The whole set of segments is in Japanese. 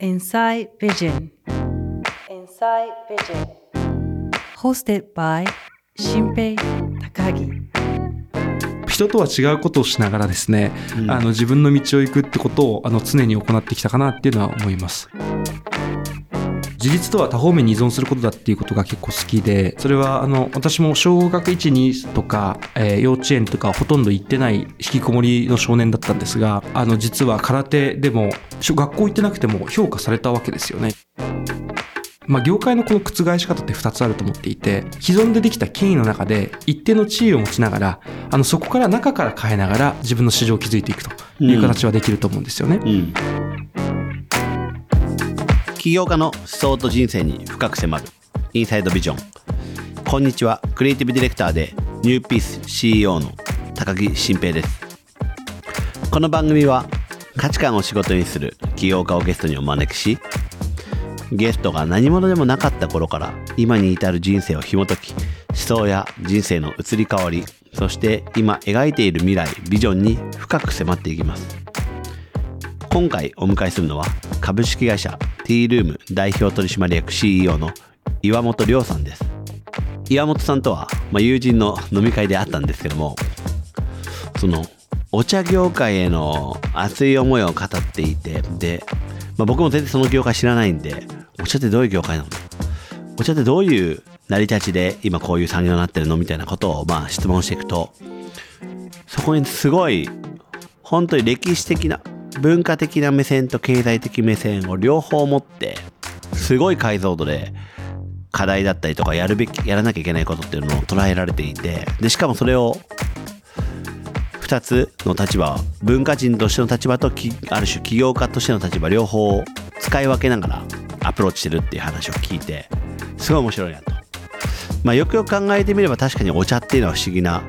Inside Vision. Inside Vision. Hosted by 新平高木。人とは違うことをしながらですね、うんあの自分の道を行くってことをあの常に行ってきたかなっていうのは思います。自立とは多方面に依存することだっていうことが結構好きで、それはあの私も小学1、2とか、えー幼稚園とかほとんど行ってない引きこもりの少年だったんですが、あの実は空手でも学校行ってなくても評価されたわけですよね。まあ、業界のこの覆し方って2つあると思っていて既存でできた権威の中で一定の地位を持ちながらあのそこから中から変えながら自分の市場を築いていくという形はできると思うんですよね。うん起業家の思想と人生に深く迫るインサイドビジョン。こんにちは。クリエイティブディレクターでニューピース CEO の高木新平です。この番組は価値観を仕事にする起業家をゲストにお招きしゲストが何者でもなかった頃から今に至る人生を紐解き思想や人生の移り変わりそして今描いている未来ビジョンに深く迫っていきます。今回お迎えするのは株式会社 T ルーム代表取締役 CEO の岩本亮さんです。岩本さんとは、まあ、友人の飲み会であったんですけどもそのお茶業界への熱い思いを語っていてで、まあ、僕も全然その業界知らないんでお茶ってどういう業界なの？お茶ってどういう成り立ちで今こういう産業になってるの？みたいなことをまあ質問していくとそこにすごい本当に歴史的な文化的な目線と経済的目線を両方持ってすごい解像度で課題だったりとかやるべきやらなきゃいけないことっていうのを捉えられていてでしかもそれを2つの立場文化人としての立場ときある種起業家としての立場両方使い分けながらアプローチしてるっていう話を聞いてすごい面白いなと。まあ、よくよく考えてみれば確かにお茶っていうのは不思議な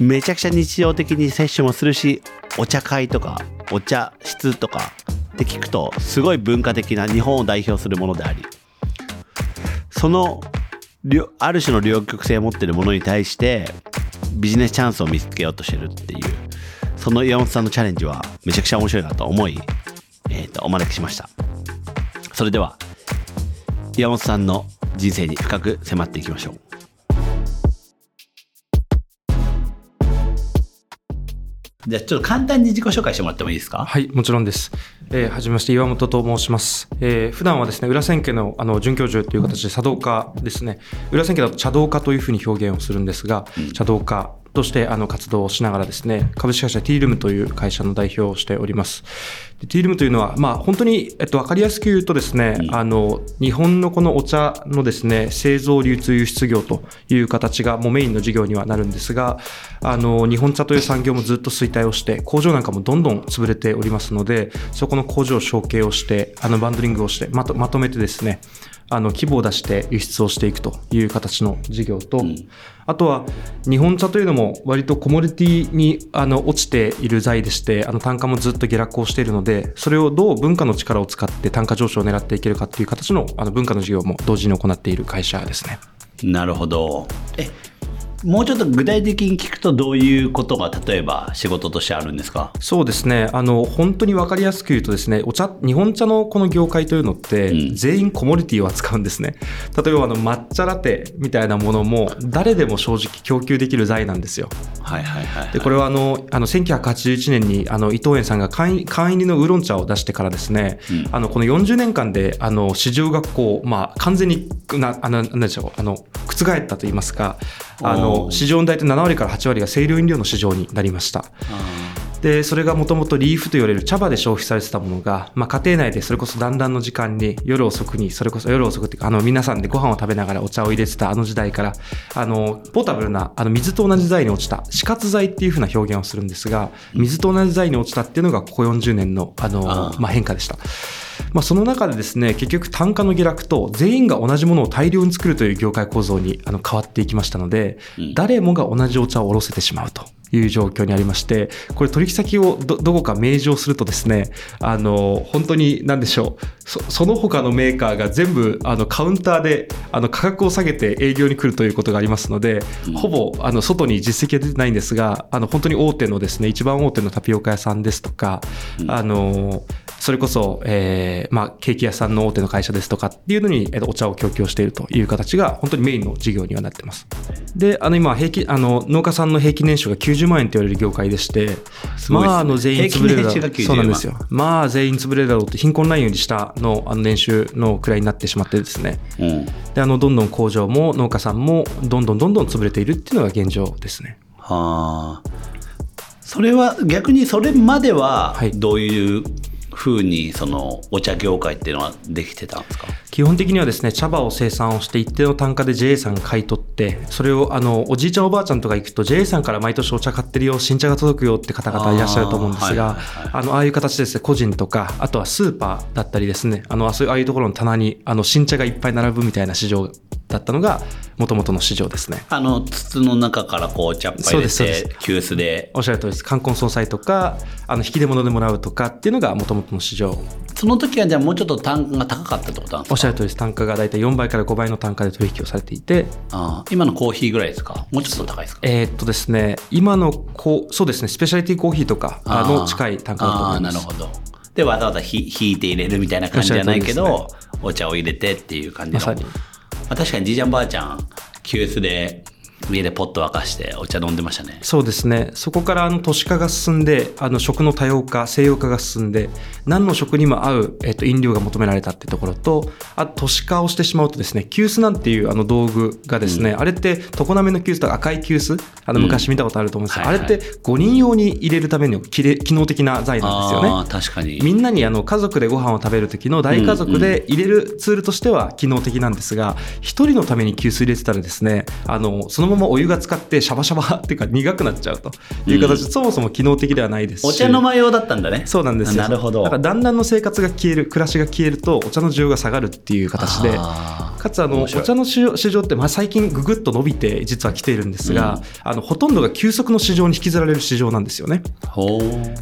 めちゃくちゃ日常的に摂取もするしお茶会とかお茶室とかって聞くとすごい文化的な日本を代表するものでありそのある種の両極性を持ってるものに対してビジネスチャンスを見つけようとしてるっていうその岩本さんのチャレンジはめちゃくちゃ面白いなと思い、えーとお招きしました。それでは岩本さんの人生に深く迫っていきましょう。じゃあちょっと簡単に自己紹介してもらってもいいですか？はい、もちろんです。えーはじめまして、岩本と申します。えー普段はですね、裏千家のあの准教授という形で茶道家ですね。裏千家だと茶道家というふうに表現をするんですが、茶道家としてあの活動をしながらですね、株式会社 T ルームという会社の代表をしております。で T ルームというのは、まあ本当に、えっと、わかりやすく言うとですね、あの、日本のこのお茶のですね、製造、流通、輸出業という形がもうメインの事業にはなるんですが、あの、日本茶という産業もずっと衰退をして、工場なんかもどんどん潰れておりますので、そこの工場を承継をして、あの、バンドリングをして、まとまとめてですね、あの、規模を出して輸出をしていくという形の事業と、あとは、日本茶というのも割とコモディティにあの落ちている財でして、あの単価もずっと下落をしているので、それをどう文化の力を使って単価上昇を狙っていけるかという形のあの文化の事業も同時に行っている会社ですね。なるほど。え、もうちょっと具体的に聞くとどういうことが例えば仕事としてあるんですか？そうですね。あの、本当に分かりやすく言うとですね、お茶、日本茶のこの業界というのって、うん全員コモディティを扱うんですね。例えば、あの、抹茶ラテみたいなものも、誰でも正直供給できる財なんですよ。はいはいはい、はい。で、これはあの、あの、1981年に、あの、伊藤園さんが缶入缶入りのウーロン茶を出してからですね、うんあの、この40年間で、あの、市場がこう、まあ、完全に、な、あの、なんでしょう、あの、覆ったと言いますか、あおの、ー市場の大体7割から8割が清涼飲料の市場になりました。で、それがもともとリーフと言われる茶葉で消費されてたものが、まあ、家庭内でそれこそだんだんの時間に夜遅くに、それこそ夜遅くっていうか、あの、皆さんでご飯を食べながらお茶を入れてたあの時代から、あの、ポータブルな、あの、水と同じ材に落ちた、死活剤っていうふうな表現をするんですが、水と同じ材に落ちたっていうのがここ40年の、あの、まあ、変化でした。まあ、その中でですね、結局単価の下落と全員が同じものを大量に作るという業界構造にあの変わっていきましたので、うん。誰もが同じお茶を卸せてしまうという状況にありまして、これ取引先をどどこか明示をするとですね、あの、本当に何でしょう、そその他のメーカーが全部あのカウンターであの価格を下げて営業に来るということがありますので、うん。ほぼあの外に実績は出てないんですが、あの本当に大手のですね、一番大手のタピオカ屋さんですとか、うん。あの、それこそ、えー、まあ、ケーキ屋さんの大手の会社ですとかっていうのに、えっと、お茶を供給しているという形が、本当にメインの事業にはなってます。で、あの、今、平均、あの、農家さんの平均年収が90万円と言われる業界でして、ねまあ、あの、全員潰れるだろ平均年収が90そうなんですよ。まあ、全員潰れるだろうと、貧困ラインより下の、あの、年収のくらいになってしまってですね。うん。で、あの、どんどん工場も農家さんも、どんどんどんどん潰れているっていうのが現状ですね。はあ。それは逆にそれまでははいどういうふうにそのお茶業界っていうのはできてたんですか？基本的にはですね茶葉を生産をして一定の単価で JA さんが買い取ってそれをあのおじいちゃんおばあちゃんとか行くと JA さんから毎年お茶買ってるよ新茶が届くよって方々いらっしゃると思うんですがああのああいう形でですね個人とかあとはスーパーだったりですねあのああいうところの棚にあの新茶がいっぱい並ぶみたいな市場だったのが元々の市場ですね。あの筒の中からこうお茶っ葉入れて急須で。おっしゃる通りです。冠婚葬祭とか、あの、引き出物でもらうとかっていうのが元々の市場。その時はじゃあもうちょっと単価が高かったってことなんですか？おっしゃる通りです。単価が大体4倍から5倍の単価で取引をされていて、ああ今のコーヒーぐらいですか？もうちょっと高いですか？えーっとですね、今のこう、そうですね、スペシャリティコーヒーとかあの近い単価だと思います。あーなるほど。でわざわざひ引いて入れるみたいな感じじゃないけど、お茶を入れてっていう感じの。まさに。まあ、確かにじいちゃんばあちゃん急須で家でポット沸かしてお茶飲んでましたね。そうですね。そこからあの都市化が進んで、あの食の多様化、西洋化が進んで、何の食にも合う、えっと、飲料が求められたってところと、あと都市化をしてしまうとですね、急須なんていうあの道具がですね、あれって常滑の急須とか赤い急須、あの昔見たことあると思うんですけど、はいはい。あれって5人用に入れるためのきれ機能的な材なんですよね。確かに。みんなにあの家族でご飯を食べる時の大家族で入れるツールとしては機能的なんですが一人のために急須入れてたらですねあのそのままお湯が使ってシャバシャバっていうか苦くなっちゃうという形で、そもそも機能的ではないですし。お茶の間用だったんだね。そうなんですよ。なるほど。だからだんだんの生活が消える暮らしが消えるとお茶の需要が下がるっていう形でかつあのお茶の市場って、まあ、最近ぐぐっと伸びて実は来ているんですが、あのほとんどが急速の市場に引きずられる市場なんですよね。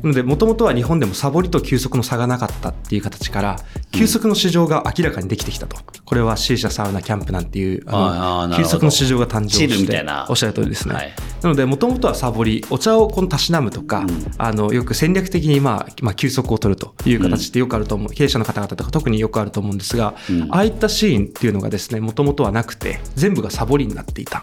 なので、もともとは日本でもサボりと急速の差がなかったっていう形から、急速の市場が明らかにできてきたと。これは C 社サウナキャンプなんていう、あの、急速の市場が誕生して。いなおっしゃる通りですね。はいなので、もともとはサボり、お茶をこのたしなむとか、うんあの、よく戦略的にまあ、まあ、休息を取るという形ってよくあると思う。経営者の方々とか特によくあると思うんですが、うんああいったシーンっていうのがですね、もともとはなくて、全部がサボりになっていた。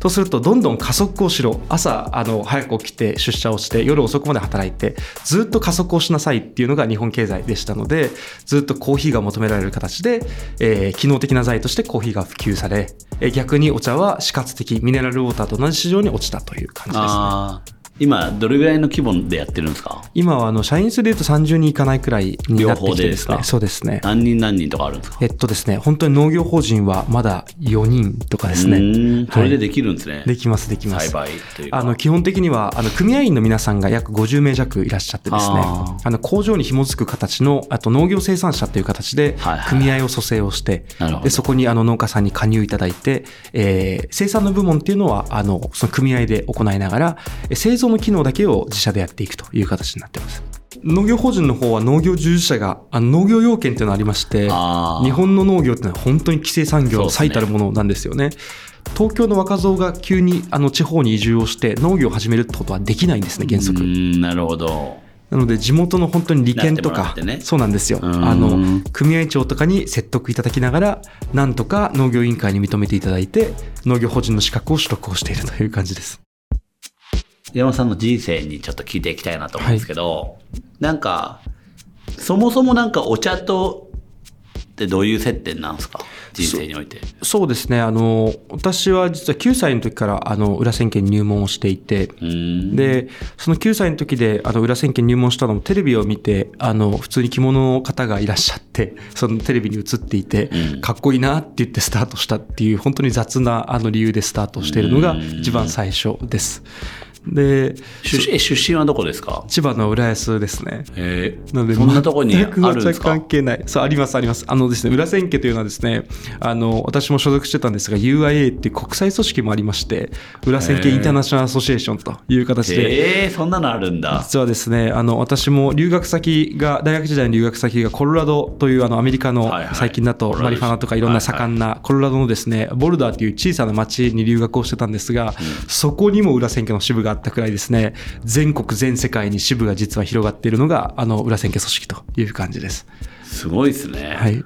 とすると、どんどん加速をしろ。朝、あの、早く起きて出社をして、夜遅くまで働いて、ずっと加速をしなさいっていうのが日本経済でしたので、ずっとコーヒーが求められる形で、えー機能的な材としてコーヒーが普及され、えー逆にお茶は死活的、ミネラルウォーターと同じ市場に落ちたという感じですね。今どれぐらいの規模でやってるんですか？今はあの社員数でいうと30人いかないくらいになってきてですね。そうですね。何人何人とかあるんですか？えっとですね、本当に農業法人はまだ4人とかですうね。それではい。できるんですね、できます、できます。栽培というか。あの基本的にはあの組合員の皆さんが約50名弱いらっしゃってですね。ああの工場に紐づく形のあと農業生産者という形ではいはい組合を蘇生をして、なるほど。でそこにあの農家さんに加入いただいて、えー生産の部門っていうのはあのその組合で行いながらえ製造の機能だけを自社でやっていくという形になっています。農業法人の方は農業従事者があの農業要件っていうのがありまして日本の農業ってのは本当に規制産業の最たるものなんですよね。東京の若造が急にあの地方に移住をして農業を始めるってことはできないんですね原則。なるほどなので地元の本当に利権とか、ねそうなんですよ。あの組合長とかに説得いただきながらなんとか農業委員会に認めていただいて農業法人の資格を取得をしているという感じです。山本さんの人生にちょっと聞いていきたいなと思うんですけど、なんかそもそもなんかお茶とってどういう接点なんですか？人生においてそうですね。あの私は実は9歳の時からあの裏千家に入門をしていて。でその9歳の時であの裏千家に入門したのもテレビを見てあの普通に着物の方がいらっしゃって そのテレビに映っていて、うんかっこいいなって言ってスタートしたっていう本当に雑なあの理由でスタートしているのがうん一番最初です。で出身え出身はどこですか？千葉の浦安ですね。えなのでそんなとこにあるんですか？関係ない。そう、あります、あります。あのですね、裏千家というのはですね、あの、私も所属してたんですが、UIA っていう国際組織もありまして、裏千家インターナショナルアソシエーションという形で、えー、そんなのあるんだ。実はですね、あの、私も留学先が、大学時代の留学先がコロラドというあのアメリカの最近だとマリファナとかいろんな盛んなコロラドのですね、ボルダーという小さな町に留学をしてたんですが、そこにも裏千家の支部があっったくらいですね、全国全世界に支部が実は広がっているのが、あの、裏千家組織という感じです。すごいですね。はい。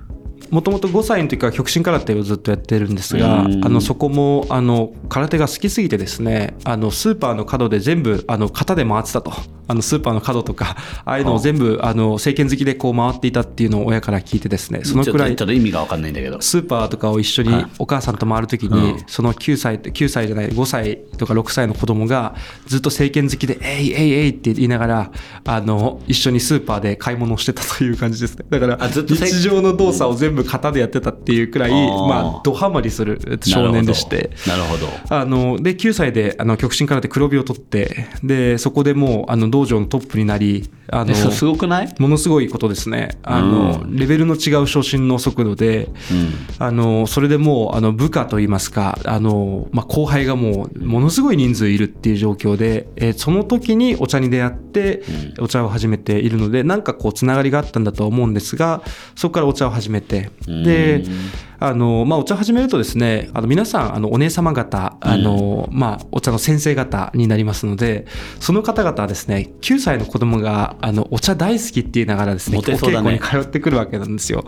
もともと5歳の時から極真空手をずっとやってるんですが、あうん。のそこもあの空手が好きすぎてですね、あのスーパーの角で全部あの型で回ってたと、あのスーパーの角とかああいうのを全部あの政権好きでこう回っていたっていうのを親から聞いてですね、そのくらいちょっと意味が分かんないんだけど。スーパーとかを一緒にはい。お母さんと回るときに、うん。その9歳、9歳じゃない、5歳とか6歳の子供がずっと政権好きで、えいえいえいって言いながら、あの、一緒にスーパーで買い物をしてたという感じですね。だからあずっ、とせ日常の動作を全部型でやってたっていうくらい、まあ、ドハマりする少年でして。なるほど。あの、で、9歳で、あの、極真空手黒帯を取って、で、そこでもう、あの、道場のトップになり、あのすごくない？ものすごいことですね。あの、レベルの違う昇進の速度で、あの、それでもう、あの、部下といいますか、あの、まあ、後輩がもう、ものすごい人数いるっていう状況で、えーその時にお茶に出会って、お茶を始めているので、なんかこう、つながりがあったんだとは思うんですが、そこからお茶を始めて、で、あの、まあ、お茶を始めるとですね、あの、皆さん、あの、お姉様方、あの、まあ、お茶の先生方になりますので、その方々はですね、9歳の子供が、あの、お茶大好きって言いながらですね、ね。お稽古に通ってくるわけなんですよ。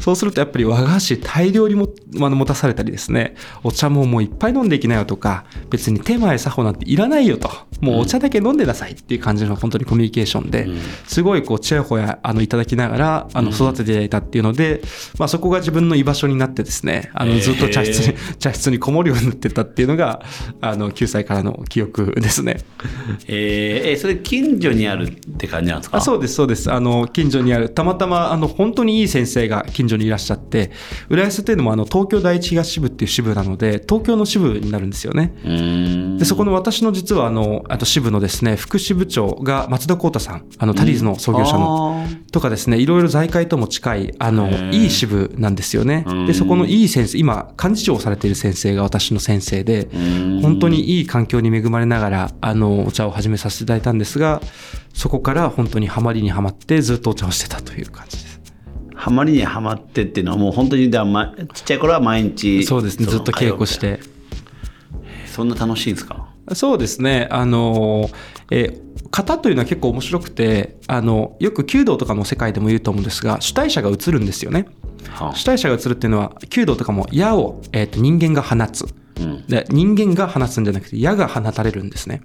そうすると、やっぱり和菓子大量にも、あの持たされたりですね、お茶ももういっぱい飲んでいきなよとか、別に手前作法なんていらないよと、もうお茶だけ飲んでなさいっていう感じの本当にコミュニケーションで、すごいこう、ちやほや、あの、いただきながら、あの、育てていただいたっていうので、まあ、そこが自分の居場所になってですね、あの、ずっと茶室に、茶室にこもるようになってたっていうのが、あの、9歳からの記憶ですね。えー。えそれ近所にあるって感じなんですか？あそうです、そうです。あの、近所にある、たまたま、あの、本当にいい先生が近所にいらっしゃって、浦安っていうのも、あの、東京第一東支部っていう支部なので、東京の支部になるんですよね。で、そこの私の実は、あの、あと支部のですね、副支部長が松田光太さん、あの、タリーズの創業者の、とかですね、いろいろ財界とも近い、あのいい支部なんですよね。うん。で、そこのいい先生、今、幹事長をされている先生が私の先生でん、本当にいい環境に恵まれながら、あの、お茶を始めさせていただいたんですが、そこから本当にハマりにはまって、ずっとお茶をしてたという感じです。ハマりにはまってっていうのはもう本当にだ、ま、ちっちゃい頃は毎日そうですね、のずっと稽古して。そんな楽しいんですか？そうですね。あの、えー型というのは結構面白くて、あの、よく弓道とかの世界でも言うと思うんですが、主体者が映るんですよね。はあ主体者が映るっていうのは、弓道とかも矢を、えーと人間が放つ。うんで人間が放つんじゃなくて矢が放たれるんですね。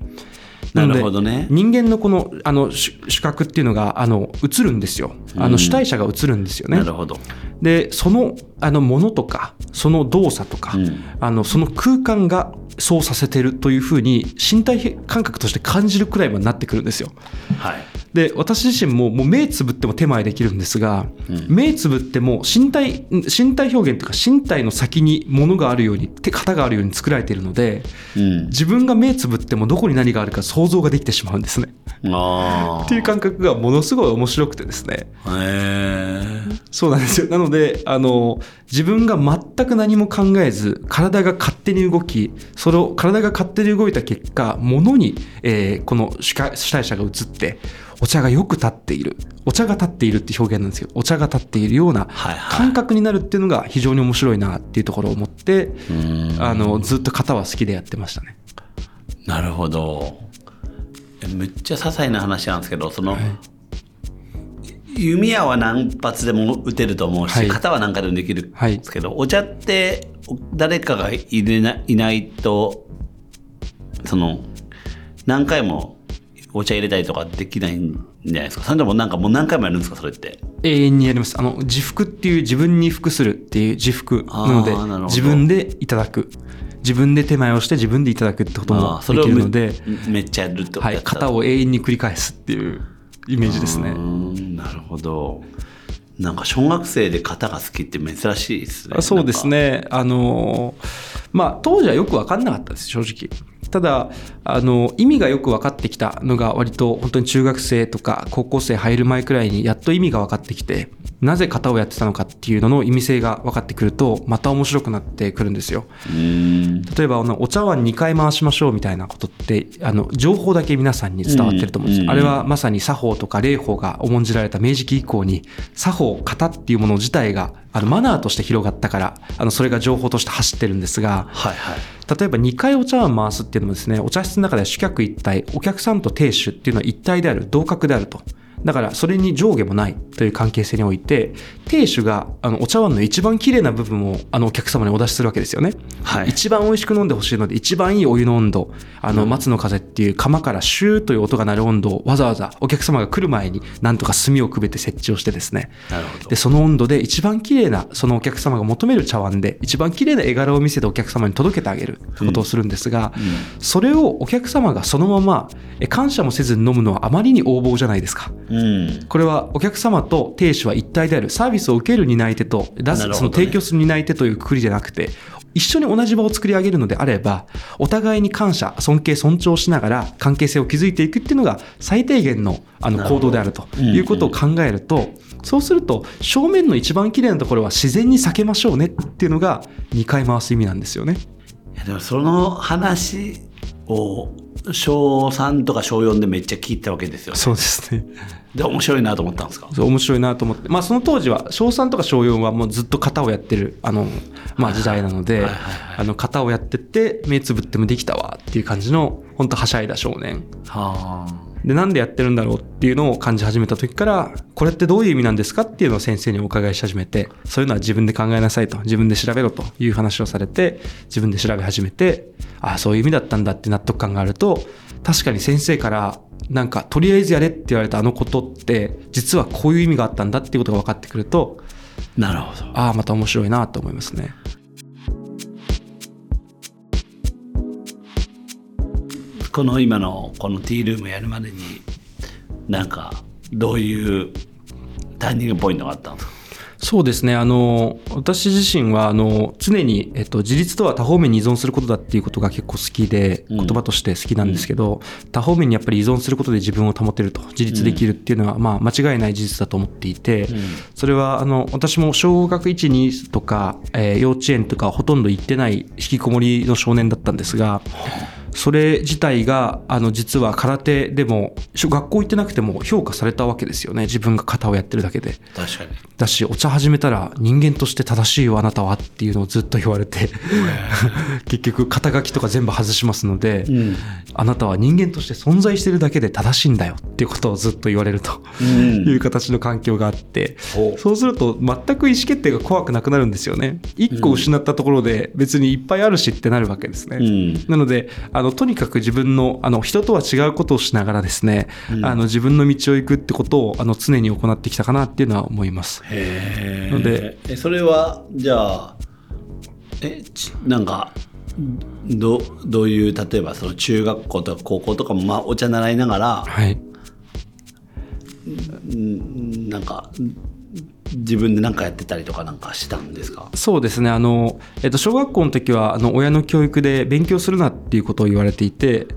なのでるほどね人間のこのあの主主角っていうのがあの映るんですよ。あの主体者が映るんですよね。なるほどでそのあのものとかその動作とか、うんあのその空間がそうさせてるというふうに身体感覚として感じるくらいまでなってくるんですよ。はいで私自身ももう目つぶっても手前できるんですが、うん目つぶっても身体身体表現というか身体の先に物があるように手型があるように作られているのでうん自分が目つぶってもどこに何があるか想像ができてしまうんですね。っていう感覚がものすごい面白くてですね。そうなんですよ。なので、あの、自分が全く何も考えず、体が勝手に動き、それを、体が勝手に動いた結果、物に、えーこの主体主体者が移って、お茶がよく立っている。お茶が立っているって表現なんですけど、お茶が立っているようなはいはい感覚になるっていうのが非常に面白いなっていうところを思って、うんあの、ずっと型は好きでやってましたね。なるほどえめっちゃ些細な話なんですけどその、弓矢は何発でも撃てると思うし、はい。型は何回でもできるんはいですけど、お茶ってお誰かがいれないないとその何回もお茶入れたりとかできないんじゃないですか？それでもなんかもう何回もやるんですか？それって。永遠にやります。あの、自服っていう自分に服するっていう自服なので自分でいただく。自分で手前をして自分でいただくってことあもできるので、めっちゃやるとはい、型を永遠に繰り返すっていうイメージですねなるほどなんか小学生で型が好きって珍しいですねそうですね。あのーまあ、当時はよく分かんなかったです、正直。ただ、あの、意味がよく分かってきたのが割と本当に中学生とか高校生入る前くらいにやっと意味が分かってきて、なぜ型をやってたのかっていうのの意味性が分かってくるとまた面白くなってくるんですよ。うん例えばあのお茶碗2回回しましょうみたいなことってあの情報だけ皆さんに伝わってると思うんです、うんあれはまさに作法とか礼法が重んじられた明治期以降に作法型っていうもの自体があのマナーとして広がったからあのそれが情報として走ってるんですがはいはい例えば2回お茶碗回すっていうのもですねお茶室の中では主客一体お客さんと亭主っていうのは一体である同格であると。だからそれに上下もないという関係性において亭主があのお茶碗の一番綺麗な部分をあのお客様にお出しするわけですよね。はい。一番美味しく飲んでほしいので一番いいお湯の温度あの松の風っていう釜からシューという音が鳴る温度をわざわざお客様が来る前になんとか炭をくべて設置をしてですね。なるほど。でその温度で一番綺麗なそのお客様が求める茶碗で一番綺麗な絵柄を見せてお客様に届けてあげることをするんですが、それをお客様がそのままえ感謝もせずに飲むのはあまりに横暴じゃないですか。うん。これはお客様と亭主は一体である。サービスを受ける担い手と出す、その提供する担い手というくくりじゃなくて一緒に同じ場を作り上げるのであればお互いに感謝尊敬尊重しながら関係性を築いていくっていうのが最低限のあの行動であるとうんいうことを考えると、そうすると正面の一番綺麗なところは自然に避けましょうねっていうのが2回回す意味なんですよね。いやでもその話を小3とか小4でめっちゃ聞いたわけですよね。そうですね。で面白いなと思ったんですか？そう面白いなと思って、まあ、その当時は小3とか小4はもうずっと型をやってるあの、まあ、時代なのであの型をやってって目つぶってもできたわっていう感じの本当はしゃいだ少年。はあ。でなんでやってるんだろうっていうのを感じ始めた時からこれってどういう意味なんですかっていうのを先生にお伺いし始めてそういうのは自分で考えなさいと自分で調べろという話をされて自分で調べ始めてああそういう意味だったんだって納得感があると確かに先生からなんかとりあえずやれって言われたあのことって実はこういう意味があったんだっていうことが分かってくるとなるほどああまた面白いなと思いますね。この今のこのティールームやるまでになんかどういうターニングポイントがあったんですか？そうですね。あの、私自身は、あの、常に、えっと、自立とは多方面に依存することだっていうことが結構好きで、うん。言葉として好きなんですけど、多方面にやっぱり依存することで自分を保てると、自立できるっていうのは、まあ、間違いない事実だと思っていて、それは、あの、私も小学1、2とか、えー幼稚園とかほとんど行ってない引きこもりの少年だったんですが、それ自体が、あの、実は空手でも、学校行ってなくても評価されたわけですよね。自分が型をやってるだけで。確かに。だしお茶始めたら人間として正しいよあなたはっていうのをずっと言われて 結局肩書きとか全部外しますので、ん。あなたは人間として存在してるだけで正しいんだよっていうことをずっと言われるとうん。いう形の環境があって、そうすると全く意思決定が怖くなくなるんですよね。一個失ったところで別にいっぱいあるしってなるわけですね、うん。なのであのとにかく自分のあの人とは違うことをしながらですね、あの自分の道を行くってことをあの常に行ってきたかなっていうのは思います。へのでえそれはじゃあえちなんかどどういう例えばその中学校とか高校とかもまあお茶習いながらはい、んなんか自分で何かやってたりとかなんかしたんですか？そうですね。あの、えっと、小学校の時はあの親の教育で勉強するなっていうことを言われていて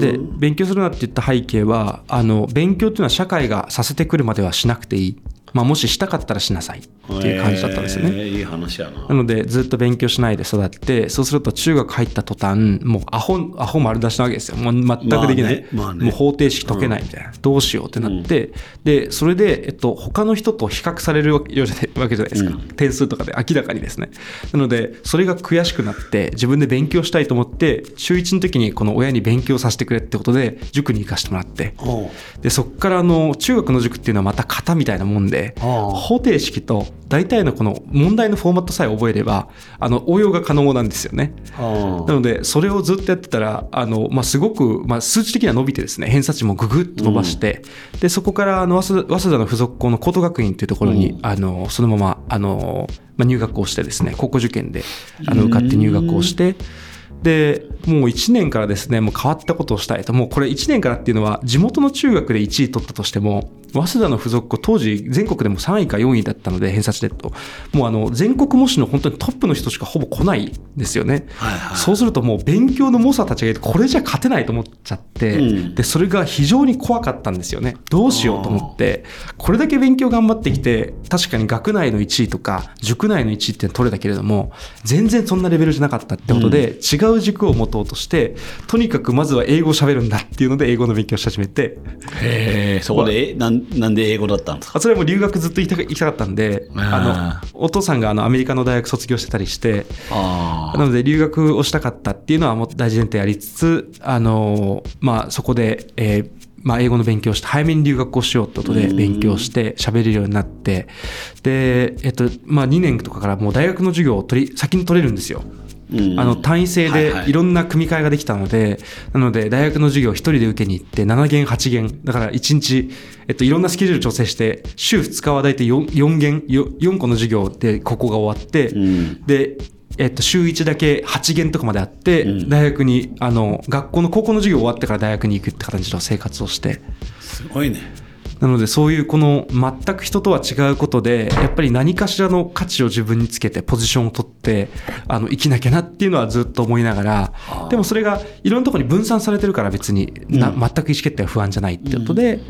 で勉強するなって言った背景はあの勉強っていうのは社会がさせてくるまではしなくていい、まあ、もししたかったらしなさい。っていう感じだったんですよね。へえいい話やな。なのでずっと勉強しないで育ってそうすると中学入った途端もうアホアホ丸出しなわけですよ。もう全くできない、まあねまあね。もう方程式解けないみたいな、どうしようってなって、でそれで、えっと、他の人と比較されるわけじゃないわけじゃないですか、点数とかで明らかにですね。なのでそれが悔しくなって自分で勉強したいと思って中1の時にこの親に勉強させてくれってことで塾に行かせてもらって。でそこからあの中学の塾っていうのはまた型みたいなもんでああ方程式と大体のこの問題のフォーマットさえ覚えればあの応用が可能なんですよね。あなのでそれをずっとやってたらあの、まあ、すごく、まあ、数値的には伸びてですね偏差値もぐぐっと伸ばして、でそこからあの早稲田早稲田の附属校の高等学院というところに、あのそのままあの、まあ、入学をしてですね高校受験であの受かって入学をして。でもう1年からですね、もう変わったことをしたいと。もうこれ1年からっていうのは、地元の中学で1位取ったとしても、早稲田の付属校、当時全国でも3位か4位だったので、偏差値でと。もうあの、全国模試の本当にトップの人しかほぼ来ないんですよね。はいはいそうするともう勉強の猛者たちがいて、これじゃ勝てないと思っちゃって、うんで、それが非常に怖かったんですよね。どうしようと思って、これだけ勉強頑張ってきて、確かに学内の1位とか、塾内の1位って取れたけれども、全然そんなレベルじゃなかったってことで、違う軸を持とうとして、とにかくまずは英語を喋るんだっていうので、英語の勉強をし始めて、へえそこでえなんなんで英語だったんですか？あそれはもう留学ずっと行きたか行きたかったんで、ああの、お父さんがあのアメリカの大学卒業してたりして、あなので留学をしたかったっていうのはもう大事前提ありつつ、あの、まあそこで、えーまあ英語の勉強をして、早めに留学をしようってことで勉強して喋れるようになって、で、えっと、まあ2年とかからもう大学の授業を取り、先に取れるんですよ。うん。あの単位制はいはい。でいろんな組み替えができたので、なので大学の授業を一人で受けに行って7限8限だから1日、えっと、いろんなスケジュール調整して週2日は大体 4, 4限 4, 4個の授業でここが終わって、うん。で、えっと、週1だけ8限とかまであって、うん。大学にあの学校の高校の授業終わってから大学に行くって形の生活をして。すごいねなのでそういうこの全く人とは違うことでやっぱり何かしらの価値を自分につけてポジションを取ってあの生きなきゃなっていうのはずっと思いながらでもそれがいろんなところに分散されてるから別にな、全く意思決定は不安じゃないってことで、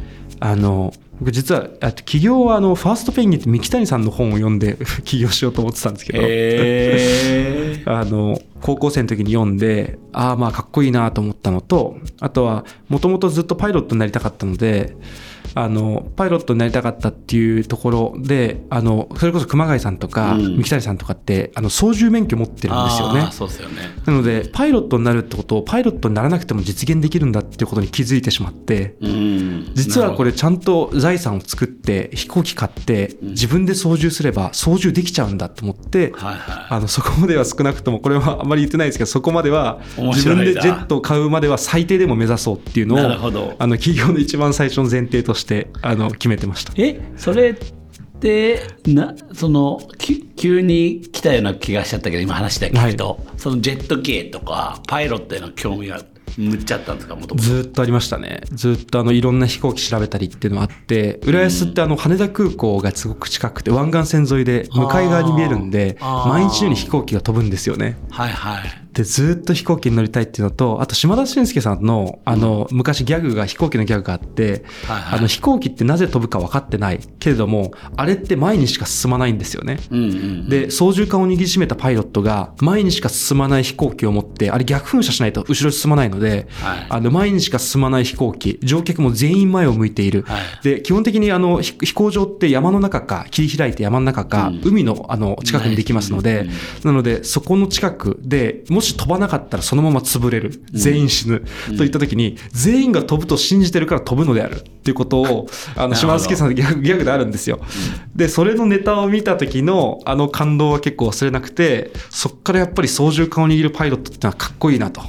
あの僕実は起業はあのファーストペンギンって三木谷さんの本を読んで 起業しようと思ってたんですけど。へえ あの、高校生の時に読んで、ああ、まあかっこいいなと思ったのと、あとは、もともとずっとパイロットになりたかったので、あの、パイロットになりたかったっていうところで、あの、それこそ熊谷さんとか、うん。三木谷さんとかって、あの、操縦免許持ってるんですよね。そうですよね。なので、パイロットになるってことを、パイロットにならなくても実現できるんだっていうことに気づいてしまって、うん。実はこれちゃんと財産を作って飛行機買って自分で操縦すれば操縦できちゃうんだと思って、はいはい。あのそこまでは少なくともこれはあまり言ってないですけどそこまでは自分でジェットを買うまでは最低でも目指そうっていうのをあの企業の一番最初の前提としてあの決めてました。えそれってなそのき急に来たような気がしちゃったけど今話だけ聞くと、そのジェット系とかパイロットへの興味がむっちゃあったんですかもとずーっとありましたね。ずーっとあのいろんな飛行機調べたりっていうのがあって、浦安ってあの羽田空港がすごく近くて湾岸線沿いで向かい側に見えるんで、毎日のように飛行機が飛ぶんですよね。はいはいで、ずーっと飛行機に乗りたいっていうのと、あと島田紳介さんの、あの、昔ギャグが、飛行機のギャグがあって、はいはい。あの、飛行機ってなぜ飛ぶか分かってないけれども、あれって前にしか進まないんですよね。うんうんで、操縦桿を握りしめたパイロットが、前にしか進まない飛行機を持って、あれ逆噴射しないと後ろ進まないので、はい。あの、前にしか進まない飛行機、乗客も全員前を向いている。はい。で、基本的にあの、ひ飛行場って山の中か、切り開いて山の中か、うん。海のあの、近くにできますので、うん。なので、そこの近くで、もし飛ばなかったらそのまま潰れる。全員死ぬ。といった時に、全員が飛ぶと信じてるから飛ぶのである。っていうことを、あの、島田介さんのギャグギャグであるんですよ。で、それのネタを見た時の、あの感動は結構忘れなくて、そっからやっぱり操縦桿を握るパイロットってのはかっこいいなと。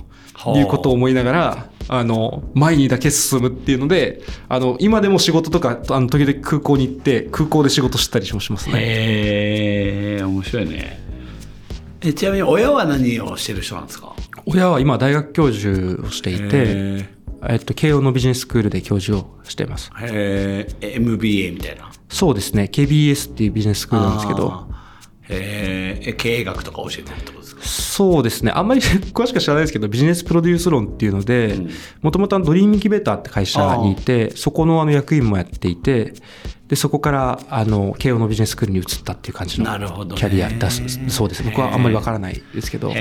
いうことを思いながら、あの、前にだけ進むっていうので、あの、今でも仕事とか、あの、時々空港に行って、空港で仕事したりもしますね。へえ面白いねえちなみに親は何をしてる人なんですか？親は今大学教授をしていて、へえっと、慶応のビジネススクールで教授をしています。え MBA みたいな？そうですね。KBS っていうビジネススクールなんですけど、あー。へえ経営学とか教えてるってことですか？そうですね。あんまり 詳しくは知らないですけど、ビジネスプロデュース論っていうので、もともとドリームインキュベーターって会社にいて、そこのあの役員もやっていて、で、そこから、あの、慶応のビジネススクールに移ったっていう感じのなるほどね。キャリアだす、そうです。僕はあんまりわからないですけど。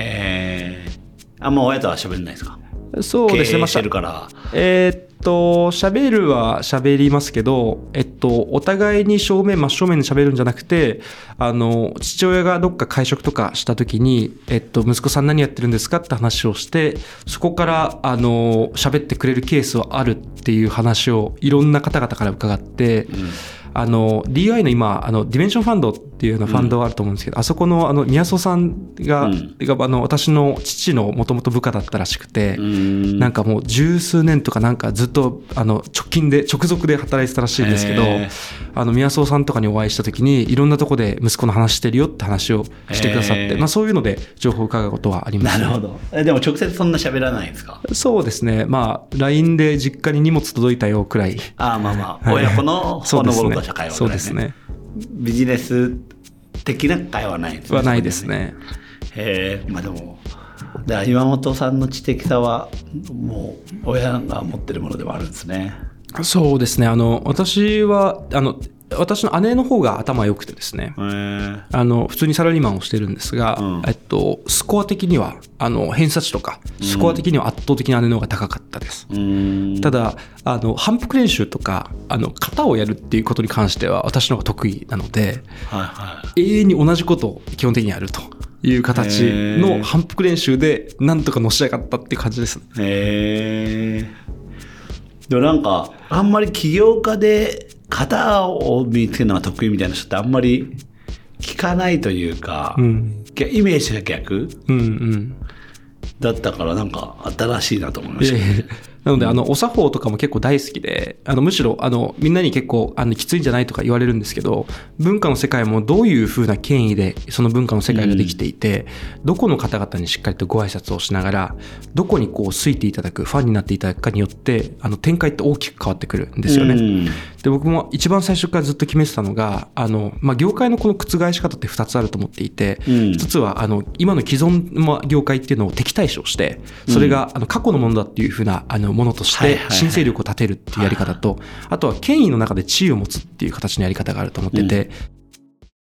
あんま親とは喋れないですか？そうですね。ましてるから。えーっと、喋るは喋りますけど、えっと、お互いに正面、真正面で喋るんじゃなくて、あの、父親がどっか会食とかした時に、えっと、息子さん何やってるんですかって話をして、そこから、あの、喋ってくれるケースはあるっていう話をいろんな方々から伺って、あの、DI の今、あの、 DIMENSION ファンドっていうようなファンドがあると思うんですけど、あそこのあの宮宗さんが,、うん。があの私の父のもともと部下だったらしくて、うん。なんかもう十数年とかなんかずっとあの直近で直属で働いてたらしいんですけどあの宮宗さんとかにお会いした時にいろんなとこで息子の話してるよって話をしてくださって、まあ、そういうので情報を伺うことはあります、ね、なるほど。えでも直接そんな喋らないんですか？そうですね。まあ LINE で実家に荷物届いたよくらい。ああ、まあまあ、はい。親子の ほのぼのとした会話そうですねビジネス的な会話はないんですねはないです。ねへえ、まあでも、だ岩本さんの知的さは、もう親が持ってるものではあるんですね。そうですねあの私はあの私の姉の方が頭良くてですね。あの普通にサラリーマンをしてるんですが、うんえっと、スコア的にはあの偏差値とかスコア的には圧倒的に姉の方が高かったです。ただあの反復練習とかあの型をやるっていうことに関しては私の方が得意なのではいはい。永遠に同じことを基本的にやるという形の反復練習でなんとかのし上がったっていう感じですねへえ。でもなんか、あんまり起業家で型を見つけるのが得意みたいな人ってあんまり聞かないというか、うん。イメージが逆うんうん。だったからなんか新しいなと思いました。ええなので、あの、お作法とかも結構大好きで、あの、むしろ、あの、みんなに結構、あの、きついんじゃないとか言われるんですけど、文化の世界もどういう風な権威で、その文化の世界ができていて、どこの方々にしっかりとご挨拶をしながら、どこにこう、ついていただく、ファンになっていただくかによって、あの、展開って大きく変わってくるんですよね。うん。で、僕も一番最初からずっと決めてたのが、あの、まあ、業界のこの覆し方って2つあると思っていて、うん。一つは、あの、今の既存の業界っていうのを敵対視をして、それが、あの、過去のものだっていうふうな、あの、ものとしてはいはいは、い。新勢力を立てるっていうやり方と、あとは権威の中で地位を持つっていう形のやり方があると思ってて、